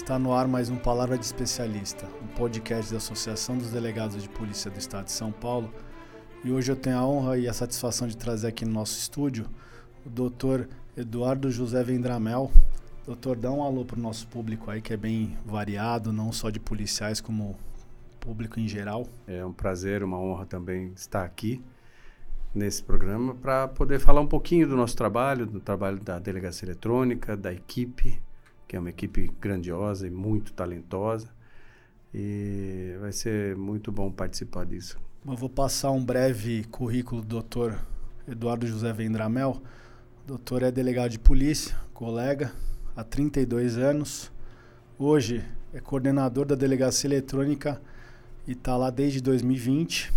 Está no ar mais um Palavra de Especialista, um podcast da Associação dos Delegados de Polícia do Estado de São Paulo. E hoje eu tenho a honra e a satisfação de trazer aqui no nosso estúdio o Dr. Eduardo José Vendramel. Doutor, dá um alô para o nosso público aí, que é bem variado, não só de policiais, como público em geral. É um prazer, uma honra também estar aqui nesse programa para poder falar um pouquinho do nosso trabalho, do trabalho da delegacia eletrônica, da equipe que é uma equipe grandiosa e muito talentosa. E vai ser muito bom participar disso. Eu vou passar um breve currículo do Dr. Eduardo José Vendramel. O doutor é delegado de polícia, colega, há 32 anos. Hoje é coordenador da delegacia eletrônica e está lá desde 2020.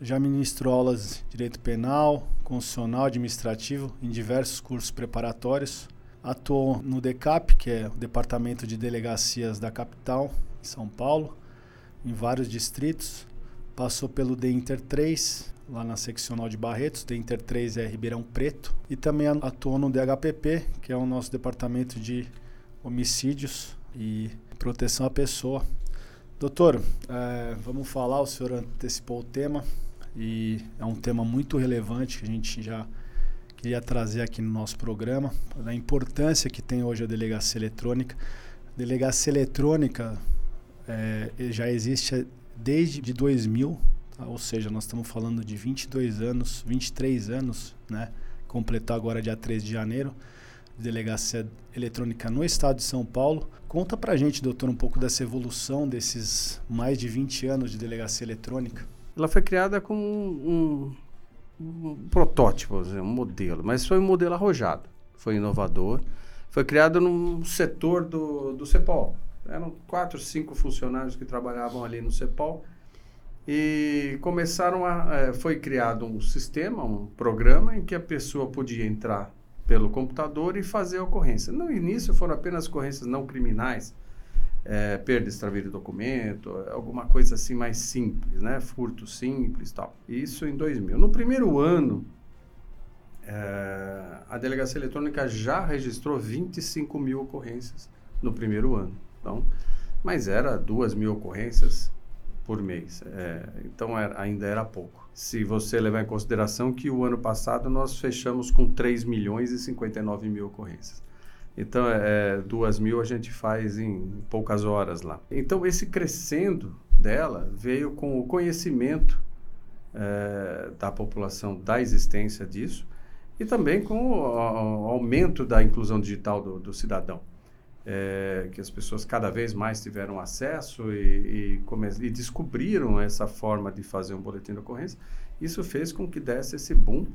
Já ministrou aulas de direito penal, constitucional, administrativo em diversos cursos preparatórios Atuou no DECAP, que é o Departamento de Delegacias da capital, em São Paulo, em vários distritos. Passou pelo DEINTER 3, lá na seccional de Barretos, DEINTER 3 é Ribeirão Preto. E também atuou no DHPP, que é o nosso departamento de homicídios e proteção à pessoa. Doutor, é, vamos falar, o senhor antecipou o tema e é um tema muito relevante que a gente já queria trazer aqui no nosso programa, a importância que tem hoje a delegacia eletrônica. A delegacia eletrônica é, já existe desde de 2000, tá? ou seja, nós estamos falando de 22 anos, 23 anos, né? completar agora dia 3 de janeiro, delegacia eletrônica no estado de São Paulo. Conta pra gente, doutor, um pouco dessa evolução desses mais de 20 anos de delegacia eletrônica. Ela foi criada com um, um protótipo, um modelo, mas foi um modelo arrojado, foi inovador. Foi criado num setor do, do CEPOL. Eram quatro, cinco funcionários que trabalhavam ali no CEPOL e começaram a. É, foi criado um sistema, um programa em que a pessoa podia entrar pelo computador e fazer a ocorrência. No início foram apenas ocorrências não criminais, é, perda extravio de documento, alguma coisa assim mais simples, né? Furto simples tal. Isso em 2000. No primeiro ano, é, a delegacia eletrônica já registrou 25 mil ocorrências no primeiro ano. Então, mas era duas mil ocorrências por mês. É, então era, ainda era pouco. Se você levar em consideração que o ano passado nós fechamos com 3 milhões e 59 mil ocorrências. Então, é, é, duas mil a gente faz em poucas horas lá. Então, esse crescendo dela veio com o conhecimento é, da população da existência disso e também com o, aumento da inclusão digital do, do cidadão. É, que as pessoas cada vez mais tiveram acesso e, e, e, descobriram essa forma de fazer um boletim de ocorrência. Isso fez com que desse esse boom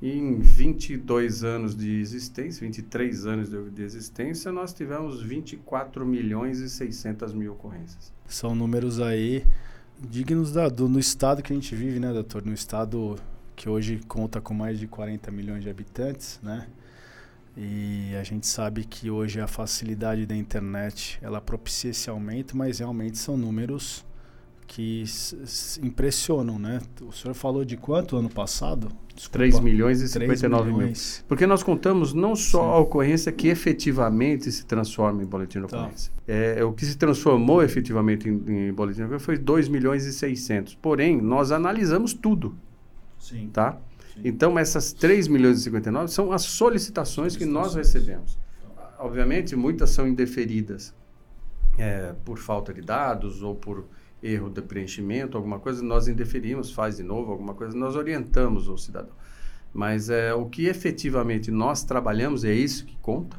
em 22 anos de existência, 23 anos de, de, existência, nós tivemos 24 milhões e 600 mil ocorrências. São números aí dignos da, do, no estado que a gente vive, né, doutor? No estado que hoje conta com mais de 40 milhões de habitantes, né? E a gente sabe que hoje a facilidade da internet ela propicia esse aumento, mas realmente são números que impressionam, né? O senhor falou de quanto ano passado? Desculpa, 3 milhões e 59 milhões. mil. Porque nós contamos não só Sim. a ocorrência que efetivamente se transforma em boletim de tá. ocorrência. Tá. É, o que se transformou efetivamente em, em boletim de ocorrência foi 2 milhões e 600. Porém, nós analisamos tudo. Sim. Tá? Sim. Então, essas 3 milhões e 59 são as solicitações que nós recebemos. Obviamente, muitas são indeferidas é, por falta de dados ou por erro de preenchimento, alguma coisa, nós indeferimos, faz de novo alguma coisa, nós orientamos o cidadão. Mas é, o que efetivamente nós trabalhamos é isso que conta,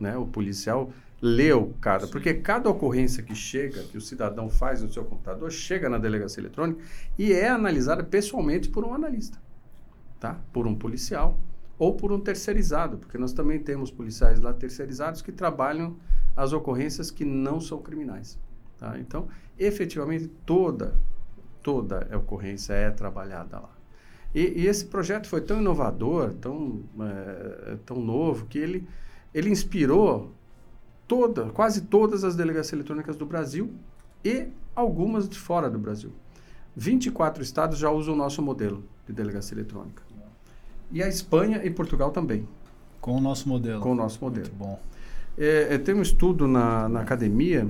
né? O policial leu cada, porque cada ocorrência que chega, que o cidadão faz no seu computador, chega na delegacia eletrônica e é analisada pessoalmente por um analista, tá? Por um policial ou por um terceirizado, porque nós também temos policiais lá terceirizados que trabalham as ocorrências que não são criminais. Tá? Então, efetivamente, toda, toda a ocorrência é trabalhada lá. E, e esse projeto foi tão inovador, tão, é, tão novo, que ele, ele inspirou toda, quase todas as delegacias eletrônicas do Brasil e algumas de fora do Brasil. 24 estados já usam o nosso modelo de delegacia eletrônica. E a Espanha e Portugal também. Com o nosso modelo. Com o nosso modelo. Muito bom. É, é, tem um estudo na, na academia,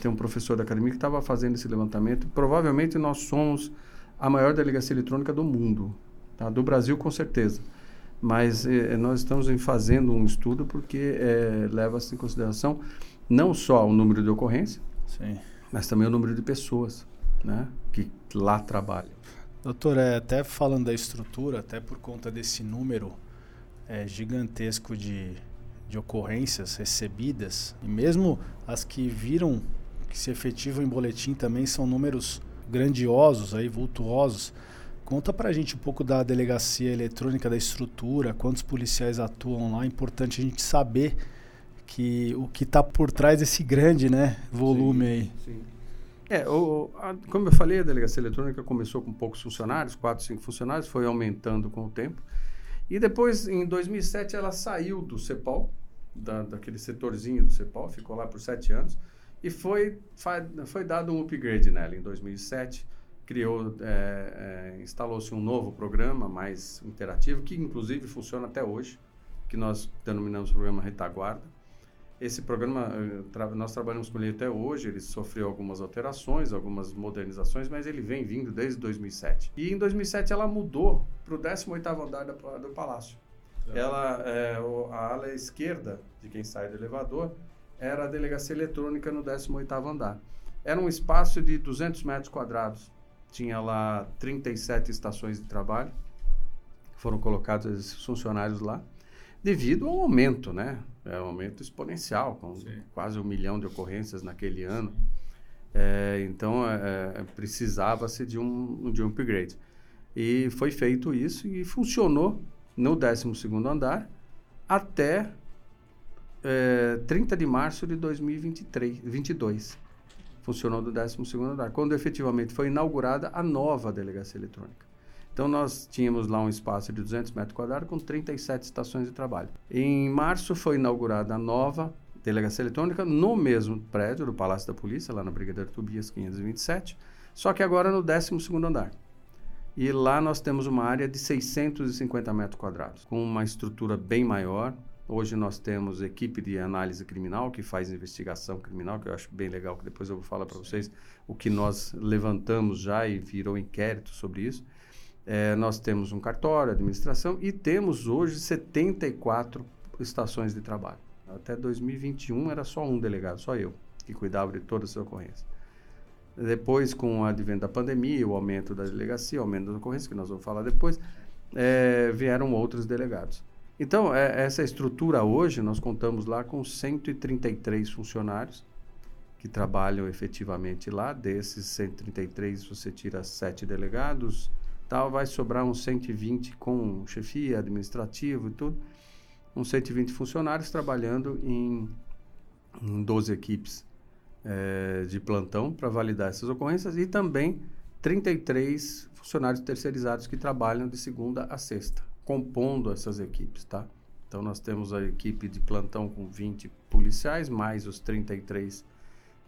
tem um professor da academia que estava fazendo esse levantamento. Provavelmente nós somos a maior delegacia eletrônica do mundo, tá? do Brasil com certeza. Mas é, nós estamos fazendo um estudo porque é, leva-se em consideração não só o número de ocorrência, Sim. mas também o número de pessoas né, que lá trabalham. Doutor, é, até falando da estrutura, até por conta desse número é, gigantesco de, de ocorrências recebidas, e mesmo as que viram que se efetivam em boletim também são números grandiosos, aí, vultuosos. Conta pra gente um pouco da delegacia eletrônica, da estrutura, quantos policiais atuam lá. É importante a gente saber que o que está por trás desse grande né, volume sim, aí. Sim. É, o, a, como eu falei, a delegacia eletrônica começou com poucos funcionários, quatro, cinco funcionários, foi aumentando com o tempo. E depois, em 2007, ela saiu do CEPOL, da, daquele setorzinho do CEPOL, ficou lá por sete anos, e foi, foi dado um upgrade nela em 2007. Criou, é, é, instalou-se um novo programa mais interativo, que inclusive funciona até hoje, que nós denominamos programa Retaguarda esse programa, eh, nós trabalhamos com ele até hoje, ele sofreu algumas alterações, algumas modernizações, mas ele vem vindo desde 2007. E em 2007 ela mudou para o 18º andar do, do palácio. Ela, é, a ala esquerda de quem sai do elevador era a delegacia eletrônica no 18º andar. Era um espaço de 200 metros quadrados. Tinha lá 37 estações de trabalho. Foram colocados esses funcionários lá devido ao aumento, né? É um aumento exponencial, com Sim. quase um milhão de ocorrências naquele ano. É, então, é, é, precisava-se de um, de um upgrade. E foi feito isso e funcionou no 12º andar até é, 30 de março de 2023, 22. Funcionou no 12º andar, quando efetivamente foi inaugurada a nova delegacia eletrônica. Então, nós tínhamos lá um espaço de 200 metros quadrados com 37 estações de trabalho. Em março foi inaugurada a nova delegacia eletrônica no mesmo prédio do Palácio da Polícia, lá na Brigadeiro Tobias 527, só que agora no 12º andar. E lá nós temos uma área de 650 metros quadrados, com uma estrutura bem maior. Hoje nós temos equipe de análise criminal que faz investigação criminal, que eu acho bem legal, que depois eu vou falar para vocês o que nós levantamos já e virou inquérito sobre isso. É, nós temos um cartório, administração e temos hoje 74 estações de trabalho. Até 2021 era só um delegado, só eu, que cuidava de todas as ocorrências. Depois, com o advento da pandemia, o aumento da delegacia, o aumento das ocorrências, que nós vamos falar depois, é, vieram outros delegados. Então, é, essa estrutura hoje, nós contamos lá com 133 funcionários que trabalham efetivamente lá. Desses 133, você tira sete delegados, tal, vai sobrar uns 120 com chefia, administrativo e tudo. Uns 120 funcionários trabalhando em, em 12 equipes é, de plantão para validar essas ocorrências e também 33 funcionários terceirizados que trabalham de segunda a sexta, compondo essas equipes, tá? Então nós temos a equipe de plantão com 20 policiais, mais os 33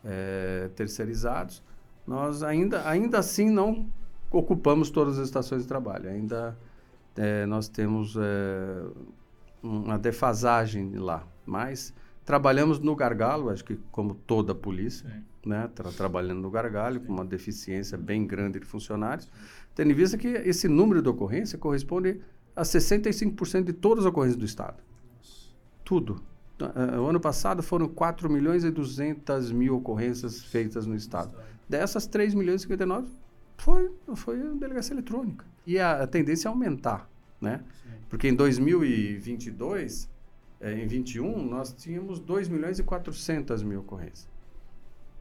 é, terceirizados. Nós ainda, ainda assim não ocupamos todas as estações de trabalho. Ainda é, nós temos é, uma defasagem lá, mas trabalhamos no gargalo, acho que como toda a polícia, né, tra trabalhando no gargalo, Sim. com uma deficiência bem grande de funcionários, tendo em vista que esse número de ocorrência corresponde a 65% de todas as ocorrências do Estado. Tudo. Uh, o ano passado foram 4 milhões e 200 mil ocorrências feitas no Estado. Dessas, 3 milhões e 59 foi, foi a delegacia eletrônica. E a, a tendência é aumentar, né? Sim. Porque em 2022, é, em 21, nós tínhamos 2 milhões e 400 mil ocorrências.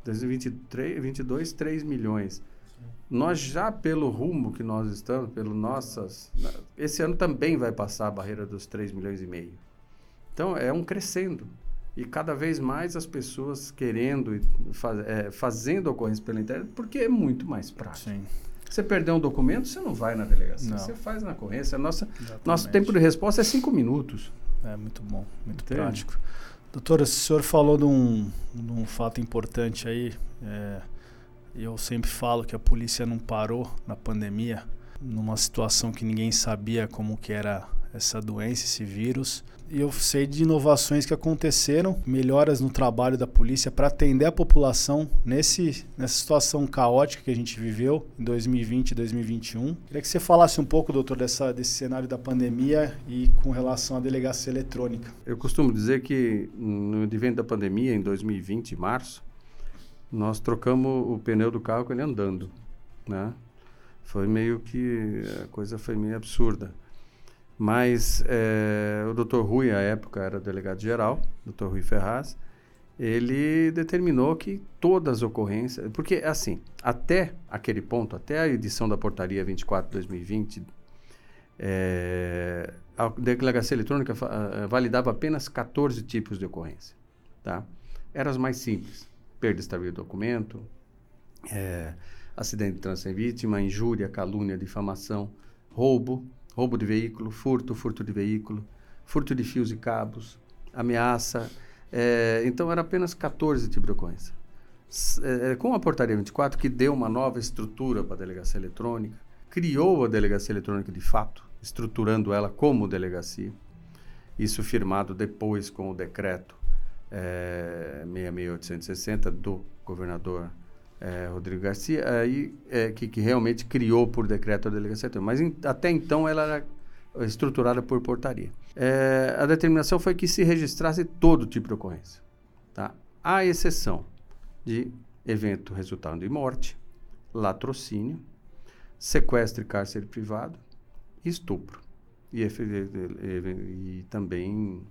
2023, 2022, 3 milhões. Sim. Nós já pelo rumo que nós estamos, pelo nossas, esse ano também vai passar a barreira dos 3 milhões e meio. Então é um crescendo e cada vez mais as pessoas querendo faz, é, fazendo ocorrência pela internet porque é muito mais prático. Sim. Você perder um documento, você não vai na delegacia, não. você faz na ocorrência. Nossa, nosso tempo de resposta é cinco minutos. É muito bom, muito Entende? prático. Doutora, o senhor falou de um, de um fato importante aí. É, eu sempre falo que a polícia não parou na pandemia, numa situação que ninguém sabia como que era essa doença, esse vírus. E eu sei de inovações que aconteceram, melhoras no trabalho da polícia para atender a população nesse, nessa situação caótica que a gente viveu em 2020 e 2021. Queria que você falasse um pouco, doutor, dessa, desse cenário da pandemia e com relação à delegacia eletrônica. Eu costumo dizer que no advento da pandemia, em 2020, em março, nós trocamos o pneu do carro com ele andando, né? Foi meio que a coisa foi meio absurda. Mas é, o Dr. Rui, à época, era delegado geral, Dr. Rui Ferraz, ele determinou que todas as ocorrências, porque assim, até aquele ponto, até a edição da portaria 24 de 2020, é, a delegacia eletrônica validava apenas 14 tipos de ocorrência, tá? Eram as mais simples, perda extravio do documento, é, acidente de trânsito vítima, injúria, calúnia, difamação, roubo, roubo de veículo, furto, furto de veículo, furto de fios e cabos, ameaça. É, então, era apenas 14 tipos de ocorrência. É, com a portaria 24, que deu uma nova estrutura para a delegacia eletrônica, criou a delegacia eletrônica de fato, estruturando ela como delegacia. Isso firmado depois com o decreto é, 66860 do governador é, Rodrigo Garcia, aí, é, que, que, realmente criou por decreto a delegacia. Mas in, até então ela era estruturada por portaria. É, a determinação foi que se registrasse todo tipo de ocorrência, tá? à exceção de evento resultando de morte, latrocínio, sequestro e cárcere privado, estupro e, e, e, e também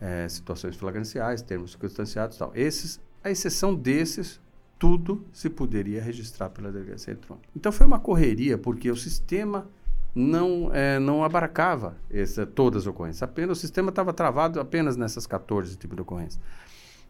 é, situações flagranciais, termos circunstanciados tal. Esses, a exceção desses, tudo se poderia registrar pela delegacia eletrônica. Então foi uma correria, porque o sistema não, é, não abarcava essa, todas as ocorrências. Apenas, o sistema estava travado apenas nessas 14 tipos de ocorrências.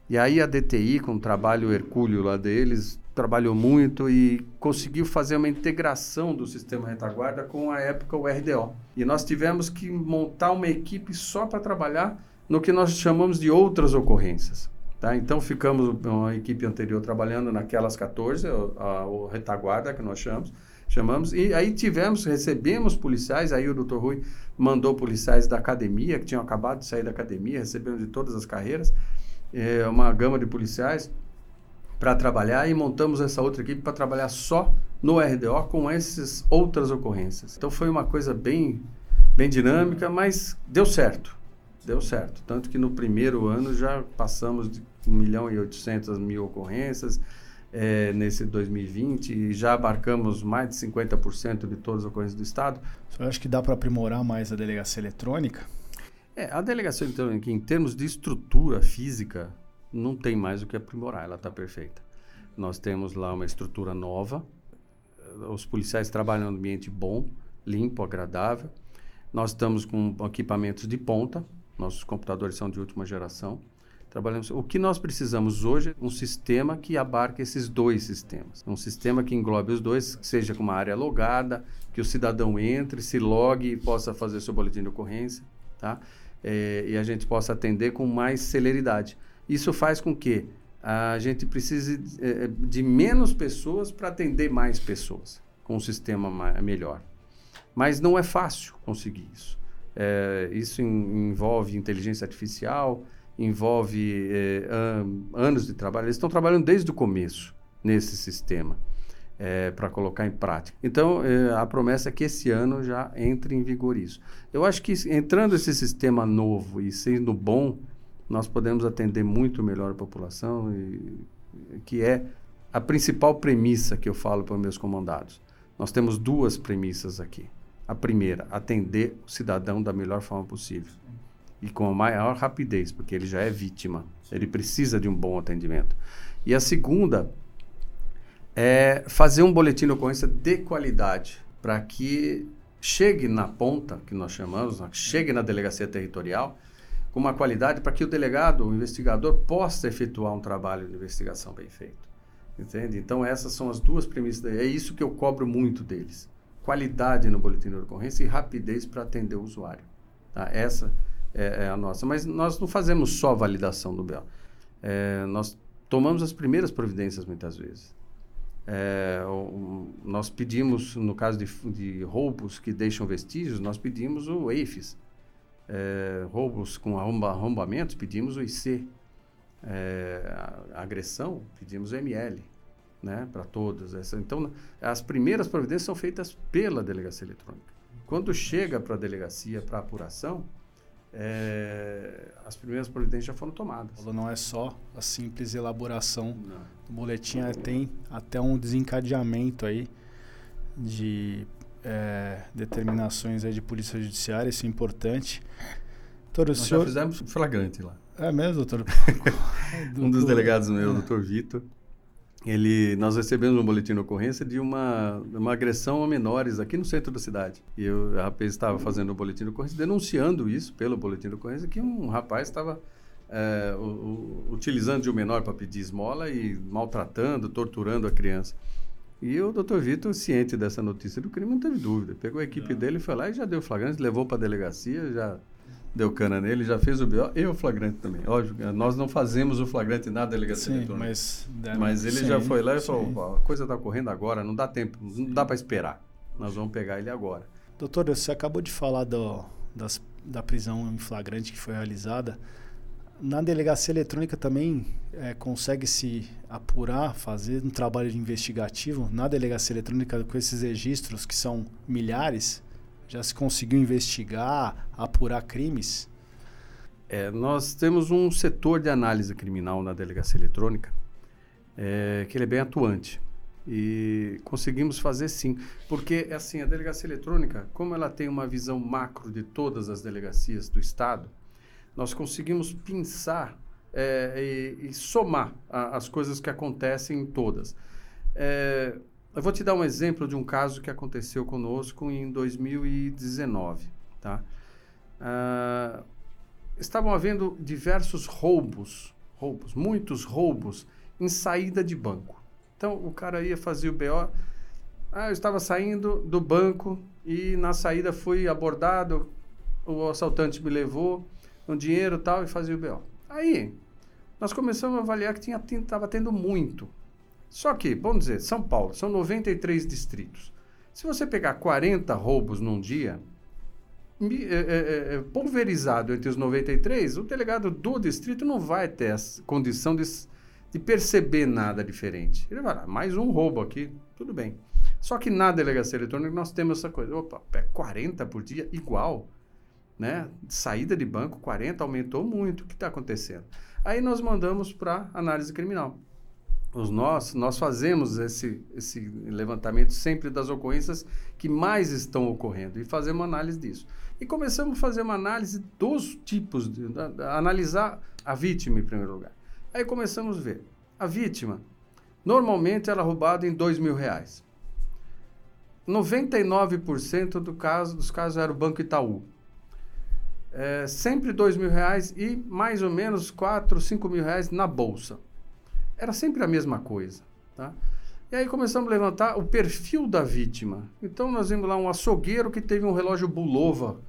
E aí a DTI, com o trabalho hercúleo lá deles, trabalhou muito e conseguiu fazer uma integração do sistema retaguarda com a época o RDO. E nós tivemos que montar uma equipe só para trabalhar no que nós chamamos de outras ocorrências. Tá? Então, ficamos uma equipe anterior trabalhando naquelas 14, o, a, o retaguarda que nós chamamos, chamamos, e aí tivemos, recebemos policiais, aí o doutor Rui mandou policiais da academia, que tinham acabado de sair da academia, recebemos de todas as carreiras, é, uma gama de policiais para trabalhar e montamos essa outra equipe para trabalhar só no RDO com essas outras ocorrências. Então foi uma coisa bem, bem dinâmica, mas deu certo. Deu certo. Tanto que no primeiro ano já passamos de 1 milhão e 800 mil ocorrências é, nesse 2020 e já abarcamos mais de 50% de todas as ocorrências do Estado. Você acha que dá para aprimorar mais a delegacia eletrônica? É, a delegacia eletrônica, em termos de estrutura física, não tem mais o que aprimorar, ela está perfeita. Nós temos lá uma estrutura nova, os policiais trabalham em um ambiente bom, limpo, agradável. Nós estamos com equipamentos de ponta, nossos computadores são de última geração. Trabalhamos. O que nós precisamos hoje é um sistema que abarque esses dois sistemas. Um sistema que englobe os dois, seja com uma área logada, que o cidadão entre, se logue e possa fazer seu boletim de ocorrência, tá? É, e a gente possa atender com mais celeridade. Isso faz com que a gente precise é, de menos pessoas para atender mais pessoas, com um sistema melhor. Mas não é fácil conseguir isso. É, isso in, envolve inteligência artificial, envolve é, an, anos de trabalho. Eles estão trabalhando desde o começo nesse sistema é, para colocar em prática. Então, a promessa é que esse ano já entre em vigor isso. Eu acho que entrando esse sistema novo e sendo bom, nós podemos atender muito melhor a população, e, que é a principal premissa que eu falo para meus comandados. Nós temos duas premissas aqui. A primeira, atender o cidadão da melhor forma possível e com a maior rapidez, porque ele já é vítima. Ele precisa de um bom atendimento. E a segunda é fazer um boletim de ocorrência de qualidade, para que chegue na ponta, que nós chamamos, chegue na delegacia territorial, com uma qualidade para que o delegado, o investigador, possa efetuar um trabalho de investigação bem feito. Entende? Então, essas são as duas premissas. É isso que eu cobro muito deles qualidade no boletim de ocorrência e rapidez para atender o usuário. Tá? Essa é, é, a nossa. Mas nós não fazemos só validação do BEL. É, nós tomamos as primeiras providências muitas vezes. É, nós pedimos, no caso de, de, roubos que deixam vestígios, nós pedimos o EIFES. É, roubos com arromba, arrombamentos, pedimos o IC. É, agressão, pedimos o ML né, para todas. Essa, então, as primeiras providências são feitas pela delegacia eletrônica. Quando chega para a delegacia para apuração, é, as primeiras providências já foram tomadas. Não é só a simples elaboração Não. do boletim, é, tem até um desencadeamento aí de é, determinações aí de polícia judiciária, isso é importante. Doutor, Nós senhor... já fizemos flagrante lá. É mesmo, doutor? um dos delegados meu, o doutor Vitor, ele, nós recebemos um boletim de ocorrência de uma, uma agressão a menores aqui no centro da cidade. E eu, a rapaz estava fazendo o boletim de ocorrência, denunciando isso pelo boletim de ocorrência, que um rapaz estava é, o, o, utilizando de um menor para pedir esmola e maltratando, torturando a criança. E o doutor Vitor, ciente dessa notícia do crime, não teve dúvida. Pegou a equipe dele, foi lá e já deu flagrante, levou para a delegacia, já deu cana nele, já fez o BO e o flagrante também. Lógico, nós não fazemos o flagrante na delegacia sim. Mas, mas ele sim, já foi lá e falou: a coisa está correndo agora, não dá tempo, não dá para esperar. Nós vamos pegar ele agora. Doutor, você acabou de falar do, das, da prisão em flagrante que foi realizada. Na delegacia eletrônica também é, consegue se apurar, fazer um trabalho investigativo na delegacia eletrônica com esses registros que são milhares? Já se conseguiu investigar, apurar crimes? É, nós temos um setor de análise criminal na delegacia eletrônica é, que ele é bem atuante e conseguimos fazer sim, porque assim a delegacia eletrônica, como ela tem uma visão macro de todas as delegacias do estado, nós conseguimos pensar é, e, e, somar a, as coisas que acontecem em todas. É, eu vou te dar um exemplo de um caso que aconteceu conosco em 2019. Tá? Uh, estavam havendo diversos roubos, roubos, muitos roubos em saída de banco. Então o cara ia fazer o BO. Ah, eu estava saindo do banco e na saída fui abordado, o assaltante me levou um dinheiro tal e fazia o BO. Aí nós começamos a avaliar que estava tendo muito só que, vamos dizer, São Paulo, são 93 distritos. Se você pegar 40 roubos num dia, é, é, é, é, pulverizado entre os 93, o delegado do distrito não vai ter a condição de, de perceber nada diferente. Ele vai lá, mais um roubo aqui, tudo bem. Só que na delegacia eletrônica nós temos essa coisa. Opa, 40 por dia, igual. Né? Saída de banco, 40 aumentou muito. O que está acontecendo? Aí nós mandamos para análise criminal os nós, nós fazemos esse, esse levantamento sempre das ocorrências que mais estão ocorrendo e fazemos análise disso. E começamos a fazer uma análise dos tipos, de, de, de, analisar a vítima em primeiro lugar. Aí começamos a ver. A vítima, normalmente ela é roubada em dois mil reais. 99% do caso, dos casos era o Banco Itaú. É, sempre dois mil reais e mais ou menos quatro, cinco mil reais na bolsa era sempre a mesma coisa. Tá? E aí começamos a levantar o perfil da vítima. Então nós vimos lá um açougueiro que teve um relógio Bulova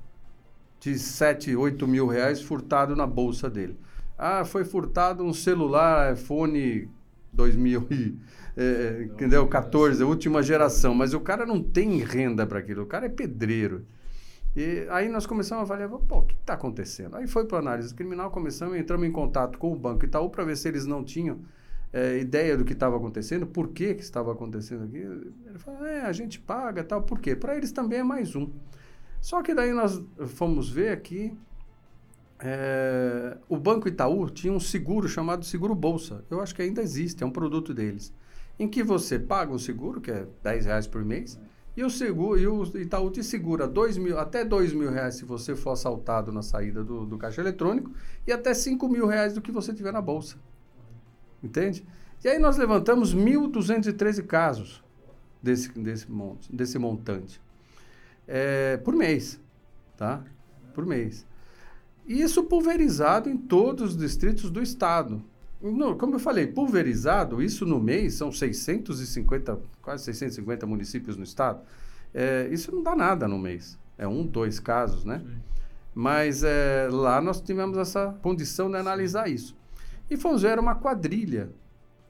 de 7, 8 mil reais furtado na bolsa dele. Ah, foi furtado um celular iPhone 2000 e, é, entendeu? 14, última geração. Mas o cara não tem renda para aquilo, o cara é pedreiro. E aí nós começamos a avaliar, pô, o que está acontecendo? Aí foi para análise criminal, começamos, entramos em contato com o Banco Itaú para ver se eles não tinham é, ideia do que estava acontecendo, por que, que estava acontecendo aqui. Ele falou, é, a gente paga tal, por quê? Para eles também é mais um. Só que daí nós fomos ver aqui, é, o Banco Itaú tinha um seguro chamado Seguro Bolsa. Eu acho que ainda existe, é um produto deles. Em que você paga um seguro, que é 10 reais por mês, e o seguro e o Itaú te segura dois mil, até 2 mil reais se você for assaltado na saída do, do caixa eletrônico e até 5 mil reais do que você tiver na bolsa. Entende? E aí nós levantamos 1.213 casos desse, desse, monte, desse montante é, por mês, tá? Por mês. E isso pulverizado em todos os distritos do estado. No, como eu falei, pulverizado, isso no mês são 650, quase 650 municípios no estado. É, isso não dá nada no mês. É um, dois casos, né? Sim. Mas é, lá nós tivemos essa condição de analisar isso. E ver uma quadrilha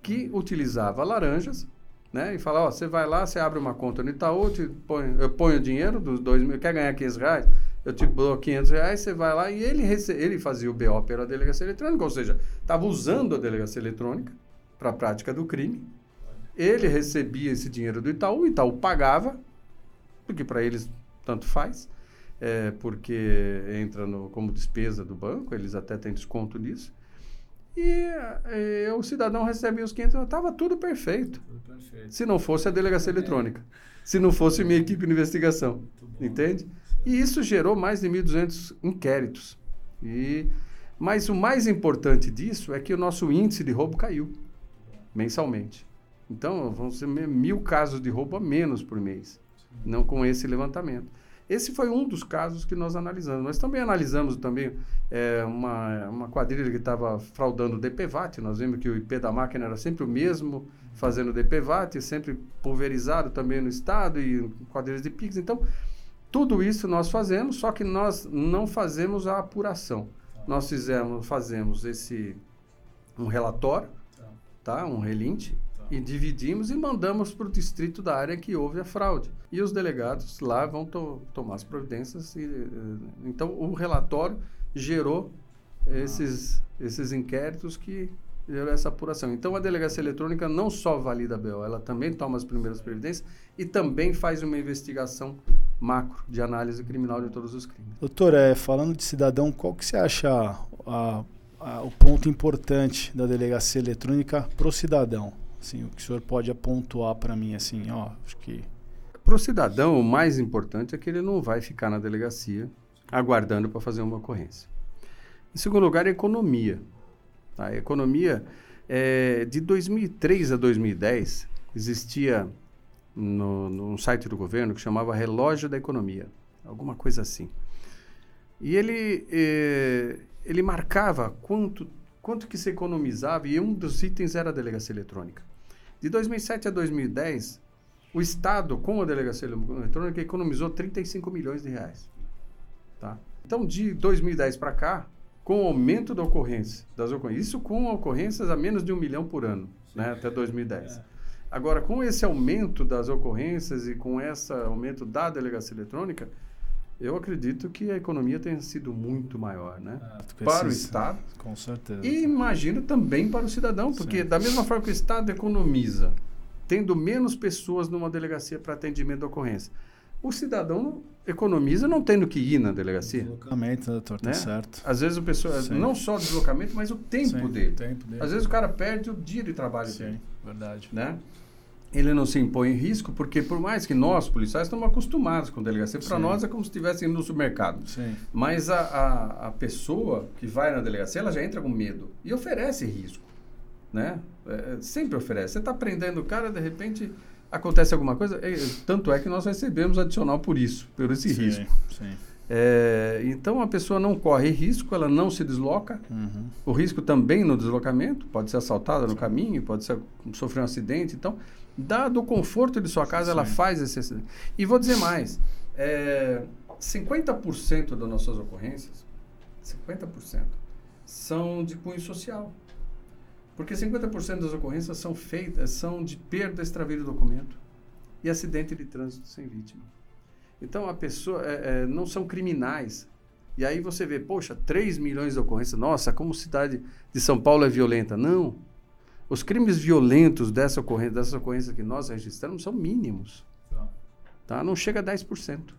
que utilizava laranjas, né? E fala, ó, você vai lá, você abre uma conta no Itaú, te põe, eu ponho o dinheiro dos dois mil, quer ganhar 500 reais? Eu te dou 500 reais, você vai lá e ele, rece... ele fazia o BO pela delegacia eletrônica, ou seja, estava usando a delegacia eletrônica para a prática do crime. Ele recebia esse dinheiro do Itaú, o Itaú pagava, porque para eles tanto faz, é, porque entra no, como despesa do banco, eles até têm desconto nisso. E, e é, o cidadão recebe os 500, estava tudo perfeito. tudo perfeito. Se não fosse a delegacia é. eletrônica, se não fosse minha equipe de investigação, entende? E isso gerou mais de 1.200 inquéritos. E, mas o mais importante disso é que o nosso índice de roubo caiu mensalmente. Então, vão ser mil casos de roubo a menos por mês, não com esse levantamento. Esse foi um dos casos que nós analisamos. Nós também analisamos também é, uma, uma quadrilha que estava fraudando o DPVAT. Nós vimos que o IP da máquina era sempre o mesmo, fazendo DPVAT, sempre pulverizado também no estado e quadrilhas de PIX. Então, tudo isso nós fazemos, só que nós não fazemos a apuração. Nós fizemos, fazemos esse um relatório, tá? um relinte, e dividimos e mandamos para o distrito da área que houve a fraude. E os delegados lá vão to tomar as providências. E, eh, então, o relatório gerou esses, esses inquéritos que gerou essa apuração. Então, a delegacia eletrônica não só valida a BO, ela também toma as primeiras providências e também faz uma investigação macro de análise criminal de todos os crimes. Doutor, é, falando de cidadão, qual que você acha a, a, o ponto importante da delegacia eletrônica para o cidadão? Assim, o que o senhor pode pontuar para mim, assim, ó, acho que... Para o cidadão, o mais importante é que ele não vai ficar na delegacia aguardando para fazer uma ocorrência. Em segundo lugar, a economia. Tá? A economia, é, de 2003 a 2010, existia no, site do governo que chamava Relógio da Economia, alguma coisa assim. E ele, eh, ele marcava quanto, quanto que se economizava, e um dos itens era a delegacia eletrônica. De 2007 a 2010, o Estado, com a delegacia eletrônica, economizou 35 milhões de reais. Tá? Então, de 2010 para cá, com o aumento da ocorrência, das ocorrências, isso com ocorrências a menos de um milhão por ano, né, até 2010. É. Agora, com esse aumento das ocorrências e com esse aumento da delegacia eletrônica, eu acredito que a economia tenha sido muito maior, né? Ah, para o Estado. Com certeza. E imagino também para o cidadão, porque Sim. da mesma forma que o Estado economiza, tendo menos pessoas numa delegacia para atendimento da ocorrência, o cidadão economiza não tendo que ir na delegacia. Deslocamento, né, doutor, tá né? certo. Às vezes o pessoa, Sim. não só o deslocamento, mas o tempo, Sim, dele. O tempo dele. Às vezes o cara perde o dia de trabalho Sim, dele. verdade. Né? Ele não se impõe em risco, porque por mais que nós, policiais, estamos acostumados com delegacia, para nós é como se estivesse indo no supermercado. Sim. Mas a, a, a, pessoa que vai na delegacia, ela já entra com medo e oferece risco, né? É, sempre oferece. Você está prendendo o cara, de repente acontece alguma coisa, é, tanto é que nós recebemos adicional por isso, por esse sim, risco. Sim. É, então a pessoa não corre risco, ela não se desloca. Uhum. O risco também no deslocamento, pode ser assaltada no caminho, pode ser, sofrer um acidente. Então, dado o conforto de sua casa, Sim. ela faz esse acidente. E vou dizer mais: é, 50% das nossas ocorrências, 50%, são de cunho social. Porque 50% das ocorrências são feitas, são de perda, extravio de documento e acidente de trânsito sem vítima. Então, a pessoa é, é, não são criminais. E aí você vê, poxa, 3 milhões de ocorrências. Nossa, como cidade de São Paulo é violenta. Não. Os crimes violentos dessa ocorrência, dessas ocorrências que nós registramos são mínimos. Tá? Não chega a 10%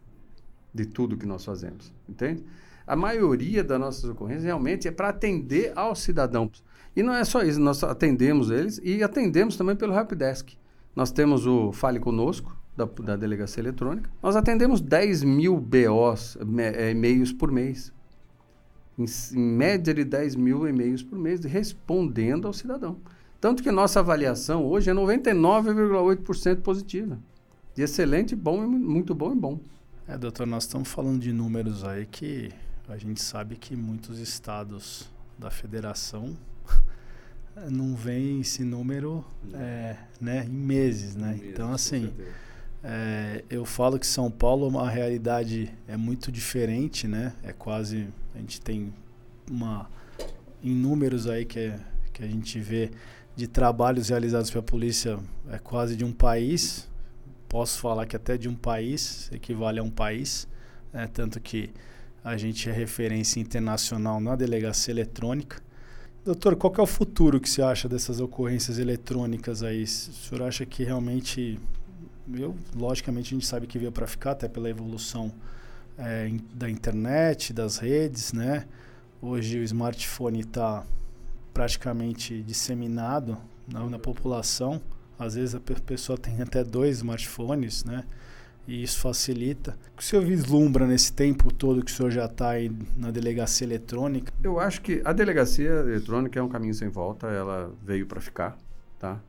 de tudo que nós fazemos. Entende? A maioria das nossas ocorrências realmente é para atender aos cidadãos. E não é só isso, nós atendemos eles e atendemos também pelo Helpdesk. Nós temos o Fale Conosco, da, da delegacia eletrônica. Nós atendemos 10 mil BOs, é, e-mails por mês. Em, em, média de 10 mil e-mails por mês, respondendo ao cidadão. Tanto que nossa avaliação hoje é 99,8% positiva. De excelente, bom, muito bom e bom. É, doutor, nós estamos falando de números aí que a gente sabe que muitos estados da federação não vem esse número é, né, em meses, né? Em então, meses, assim, é, eu falo que São Paulo a realidade é muito diferente, né? É quase a gente tem uma em números aí que, é, que a gente vê de trabalhos realizados pela polícia é quase de um país. Posso falar que até de um país, equivale a um país. Né? Tanto que a gente é referência internacional na delegacia eletrônica. Doutor, qual é o futuro que você acha dessas ocorrências eletrônicas aí? O senhor acha que realmente, eu, logicamente a gente sabe que veio para ficar, até pela evolução é, da internet, das redes, né? Hoje o smartphone está praticamente disseminado na, na, população. Às vezes a pessoa tem até dois smartphones, né? E isso facilita. O que o senhor vislumbra nesse tempo todo que o senhor já está aí na delegacia eletrônica? Eu acho que a delegacia eletrônica é um caminho sem volta. Ela veio para ficar, tá?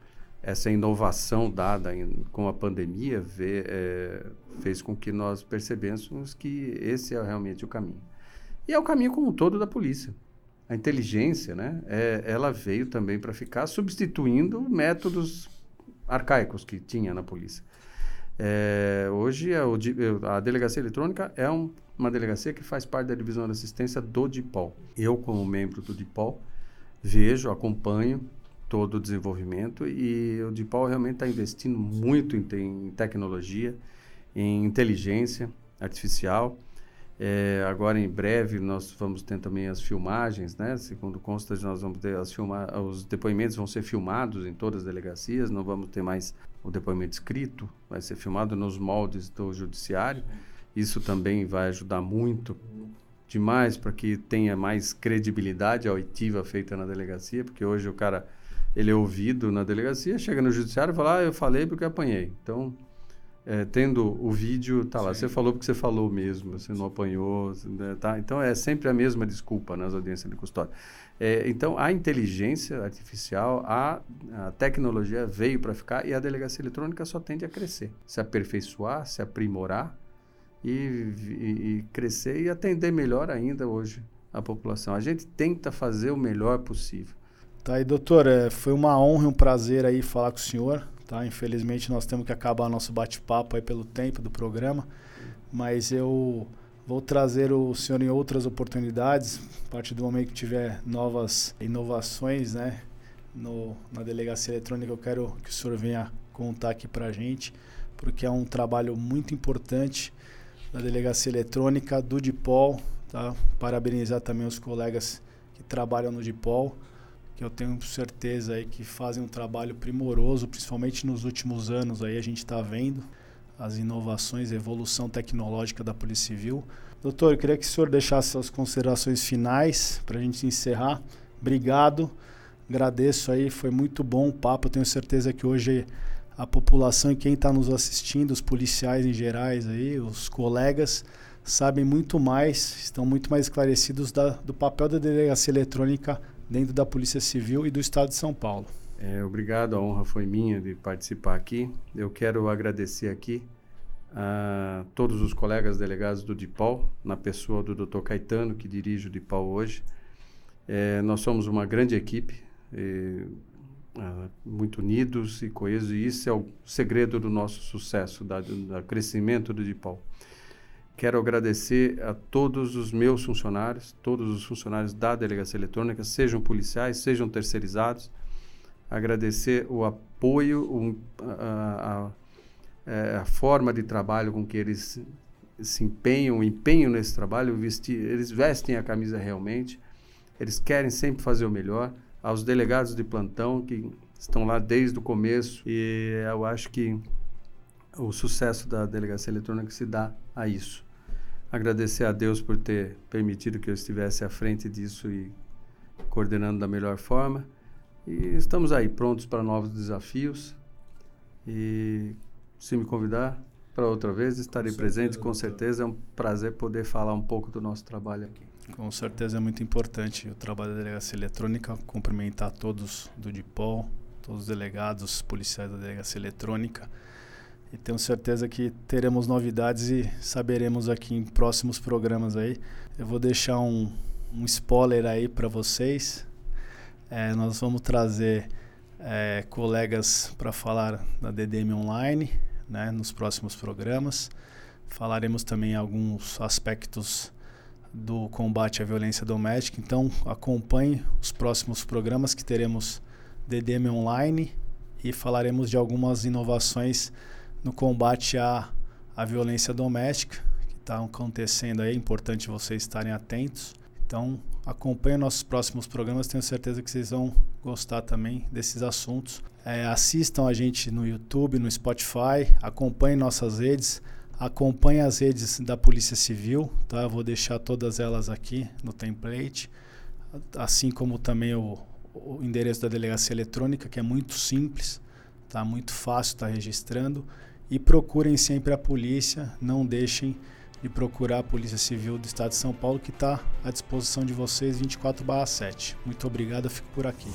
Essa inovação dada em, com a pandemia vê, é, fez com que nós percebêssemos que esse é realmente o caminho. E é o caminho como um todo da polícia. A inteligência, né, é, ela veio também para ficar, substituindo métodos arcaicos que tinha na polícia. É, hoje, a, a, delegacia eletrônica é um, uma delegacia que faz parte da divisão de assistência do DIPOL. Eu, como membro do DIPOL, vejo, acompanho todo o desenvolvimento e o DIPOL realmente está investindo muito em, em tecnologia, em inteligência artificial. É, agora, em breve, nós vamos ter também as filmagens, né? Segundo consta, nós vamos ter as filma os depoimentos vão ser filmados em todas as delegacias, não vamos ter mais o depoimento escrito, vai ser filmado nos moldes do judiciário. Isso também vai ajudar muito demais para que tenha mais credibilidade a oitiva feita na delegacia, porque hoje o cara ele é ouvido na delegacia, chega no judiciário e fala, ah, eu falei porque apanhei. Então, é, tendo o vídeo, tá lá, Sim. você falou porque você falou mesmo, você não apanhou, né, tá? Então é sempre a mesma desculpa nas audiências de custódia. É, então a inteligência artificial, a, a tecnologia veio para ficar e a delegacia eletrônica só tende a crescer, se aperfeiçoar, se aprimorar e, e, e crescer e atender melhor ainda hoje a população. A gente tenta fazer o melhor possível. Tá aí, doutor, é, foi uma honra e um prazer aí falar com o senhor. Tá? Infelizmente nós temos que acabar nosso bate-papo aí pelo tempo do programa, mas eu vou trazer o senhor em outras oportunidades, a partir do momento que tiver novas inovações, né, no, na delegacia eletrônica, eu quero que o senhor venha contar aqui para a gente, porque é um trabalho muito importante da delegacia eletrônica do DIPOL, tá? Parabenizar também os colegas que trabalham no DIPOL eu tenho certeza aí que fazem um trabalho primoroso, principalmente nos últimos anos aí a gente está vendo as inovações, a evolução tecnológica da Polícia Civil. Doutor, eu queria que o senhor deixasse suas considerações finais para a gente encerrar. Obrigado, agradeço aí, foi muito bom o papo. Tenho certeza que hoje a população e quem está nos assistindo, os policiais em gerais aí, os colegas, sabem muito mais, estão muito mais esclarecidos da, do papel da delegacia eletrônica dentro da Polícia Civil e do Estado de São Paulo. É, obrigado, a honra foi minha de participar aqui. Eu quero agradecer aqui a todos os colegas delegados do DIPOL, na pessoa do Dr. Caetano, que dirige o DIPOL hoje. É, nós somos uma grande equipe, é, muito unidos e coesos, e isso é o segredo do nosso sucesso, da, do crescimento do DIPOL. Quero agradecer a todos os meus funcionários, todos os funcionários da Delegacia Eletrônica, sejam policiais, sejam terceirizados. Agradecer o apoio, a, a, é, a, forma de trabalho com que eles se empenham, o empenho nesse trabalho, vestir, eles vestem a camisa realmente, eles querem sempre fazer o melhor. Aos delegados de plantão que estão lá desde o começo, e eu acho que o sucesso da delegacia eletrônica se dá a isso. Agradecer a Deus por ter permitido que eu estivesse à frente disso e coordenando da melhor forma. E estamos aí prontos para novos desafios. E se me convidar para outra vez, estarei com presente, com certeza. É um prazer poder falar um pouco do nosso trabalho aqui. Com certeza é muito importante o trabalho da delegacia eletrônica. Cumprimentar todos do DIPOL, todos os delegados, policiais da delegacia eletrônica. E tenho certeza que teremos novidades e saberemos aqui em próximos programas aí. Eu vou deixar um, um spoiler aí para vocês. É, nós vamos trazer é, colegas para falar da DDM Online né, nos próximos programas. Falaremos também alguns aspectos do combate à violência doméstica. Então acompanhe os próximos programas que teremos DDM Online e falaremos de algumas inovações no combate à, à violência doméstica que está acontecendo aí. É importante vocês estarem atentos. Então, acompanhe nossos próximos programas. Tenho certeza que vocês vão gostar também desses assuntos. É, assistam a gente no YouTube, no Spotify. Acompanhem nossas redes. Acompanhe as redes da Polícia Civil. Tá? Eu vou deixar todas elas aqui no template. Assim como também o, o endereço da delegacia eletrônica, que é muito simples, tá muito fácil estar tá registrando. E procurem sempre a polícia, não deixem de procurar a Polícia Civil do Estado de São Paulo, que está à disposição de vocês 24/7. Muito obrigado, eu fico por aqui.